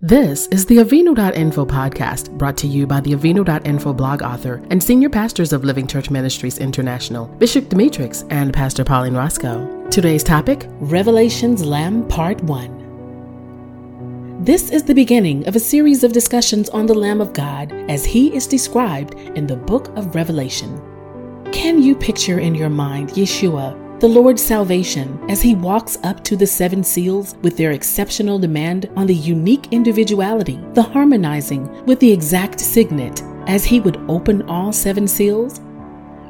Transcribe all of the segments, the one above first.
This is the Avinu.info podcast brought to you by the Avinu.info blog author and senior pastors of Living Church Ministries International, Bishop Demetrix and Pastor Pauline Roscoe. Today's topic Revelation's Lamb Part 1. This is the beginning of a series of discussions on the Lamb of God as he is described in the book of Revelation. Can you picture in your mind Yeshua? The Lord's salvation as he walks up to the seven seals with their exceptional demand on the unique individuality, the harmonizing with the exact signet as he would open all seven seals?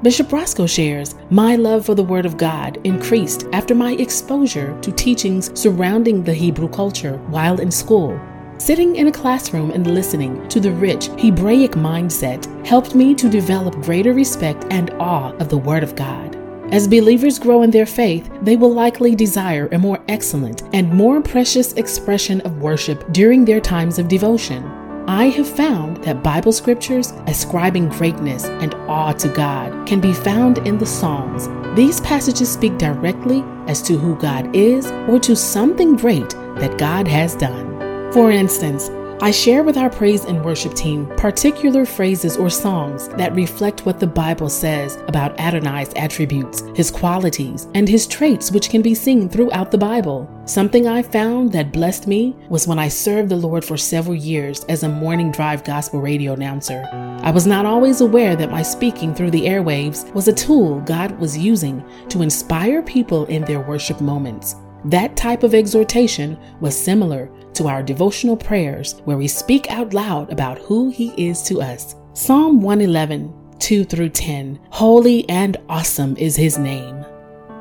Bishop Roscoe shares, My love for the Word of God increased after my exposure to teachings surrounding the Hebrew culture while in school. Sitting in a classroom and listening to the rich Hebraic mindset helped me to develop greater respect and awe of the Word of God. As believers grow in their faith, they will likely desire a more excellent and more precious expression of worship during their times of devotion. I have found that Bible scriptures ascribing greatness and awe to God can be found in the Psalms. These passages speak directly as to who God is or to something great that God has done. For instance, I share with our praise and worship team particular phrases or songs that reflect what the Bible says about Adonai's attributes, his qualities, and his traits, which can be seen throughout the Bible. Something I found that blessed me was when I served the Lord for several years as a morning drive gospel radio announcer. I was not always aware that my speaking through the airwaves was a tool God was using to inspire people in their worship moments. That type of exhortation was similar to our devotional prayers where we speak out loud about who He is to us. Psalm 111, 2 through 10 Holy and awesome is His name.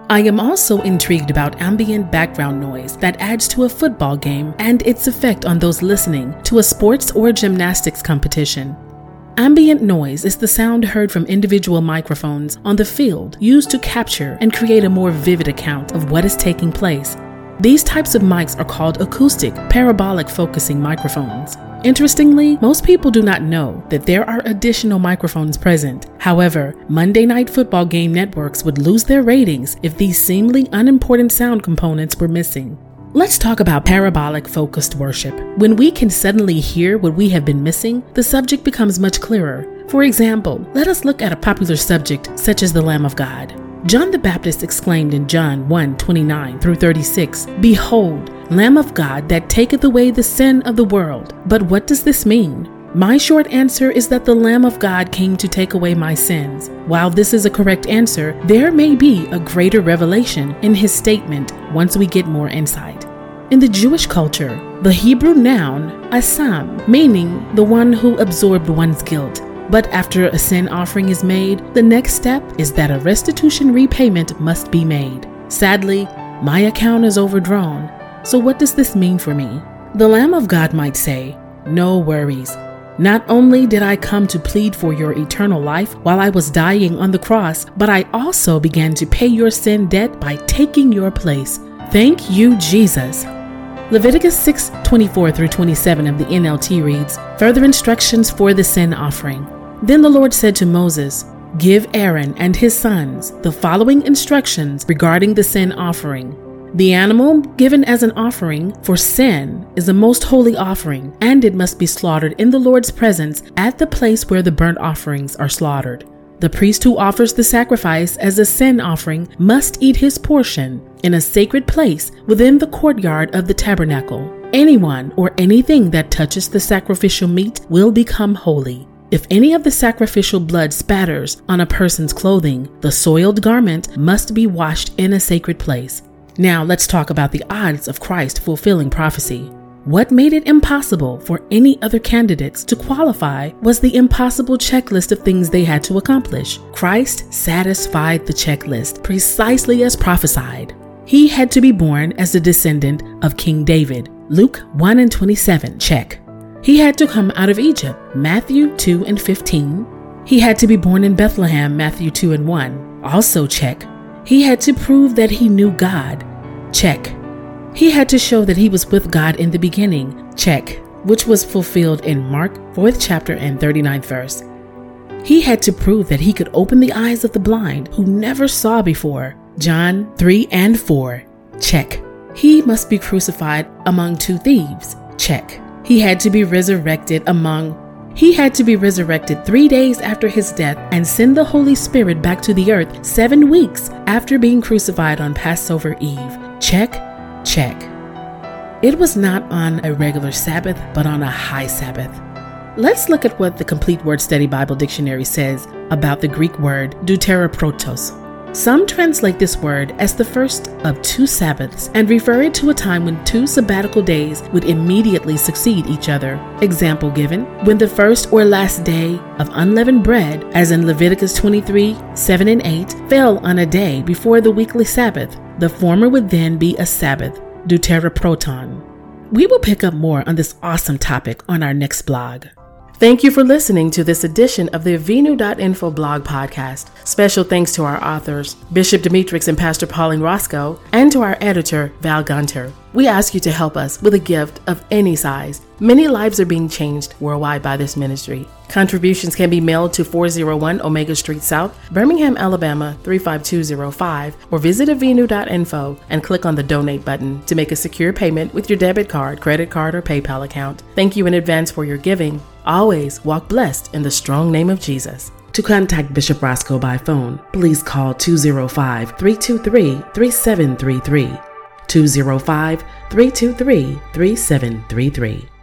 I am also intrigued about ambient background noise that adds to a football game and its effect on those listening to a sports or gymnastics competition. Ambient noise is the sound heard from individual microphones on the field used to capture and create a more vivid account of what is taking place. These types of mics are called acoustic parabolic focusing microphones. Interestingly, most people do not know that there are additional microphones present. However, Monday Night Football game networks would lose their ratings if these seemingly unimportant sound components were missing. Let's talk about parabolic focused worship. When we can suddenly hear what we have been missing, the subject becomes much clearer. For example, let us look at a popular subject such as the Lamb of God. John the Baptist exclaimed in John 1 29 through 36, Behold, Lamb of God that taketh away the sin of the world. But what does this mean? My short answer is that the Lamb of God came to take away my sins. While this is a correct answer, there may be a greater revelation in his statement once we get more insight. In the Jewish culture, the Hebrew noun asham, meaning the one who absorbed one's guilt. But after a sin offering is made, the next step is that a restitution repayment must be made. Sadly, my account is overdrawn. So, what does this mean for me? The Lamb of God might say, No worries. Not only did I come to plead for your eternal life while I was dying on the cross, but I also began to pay your sin debt by taking your place. Thank you, Jesus. Leviticus 6 24 through 27 of the NLT reads, Further instructions for the sin offering. Then the Lord said to Moses, Give Aaron and his sons the following instructions regarding the sin offering. The animal given as an offering for sin is a most holy offering, and it must be slaughtered in the Lord's presence at the place where the burnt offerings are slaughtered. The priest who offers the sacrifice as a sin offering must eat his portion in a sacred place within the courtyard of the tabernacle. Anyone or anything that touches the sacrificial meat will become holy. If any of the sacrificial blood spatters on a person's clothing, the soiled garment must be washed in a sacred place. Now let's talk about the odds of Christ fulfilling prophecy. What made it impossible for any other candidates to qualify was the impossible checklist of things they had to accomplish. Christ satisfied the checklist precisely as prophesied. He had to be born as a descendant of King David. Luke 1 and 27, check. He had to come out of Egypt, Matthew 2 and 15. He had to be born in Bethlehem, Matthew 2 and 1, also check. He had to prove that he knew God. Check. He had to show that he was with God in the beginning. Check. Which was fulfilled in Mark 4th chapter and 39th verse. He had to prove that he could open the eyes of the blind who never saw before. John 3 and 4. Check. He must be crucified among two thieves. Check. He had to be resurrected among he had to be resurrected three days after his death and send the Holy Spirit back to the earth seven weeks after being crucified on Passover Eve. Check, check. It was not on a regular Sabbath, but on a high Sabbath. Let's look at what the Complete Word Study Bible Dictionary says about the Greek word deuteroprotos. Some translate this word as the first of two Sabbaths and refer it to a time when two sabbatical days would immediately succeed each other. Example given when the first or last day of unleavened bread, as in Leviticus 23 7 and 8, fell on a day before the weekly Sabbath, the former would then be a Sabbath, deuteroproton. We will pick up more on this awesome topic on our next blog. Thank you for listening to this edition of the Avinu.info blog podcast. Special thanks to our authors, Bishop Demetrix and Pastor Pauline Roscoe, and to our editor, Val Gunter. We ask you to help us with a gift of any size. Many lives are being changed worldwide by this ministry. Contributions can be mailed to 401 Omega Street South, Birmingham, Alabama 35205, or visit avinu.info and click on the donate button to make a secure payment with your debit card, credit card, or PayPal account. Thank you in advance for your giving. Always walk blessed in the strong name of Jesus. To contact Bishop Roscoe by phone, please call 205 323 3733. 205 323 3733.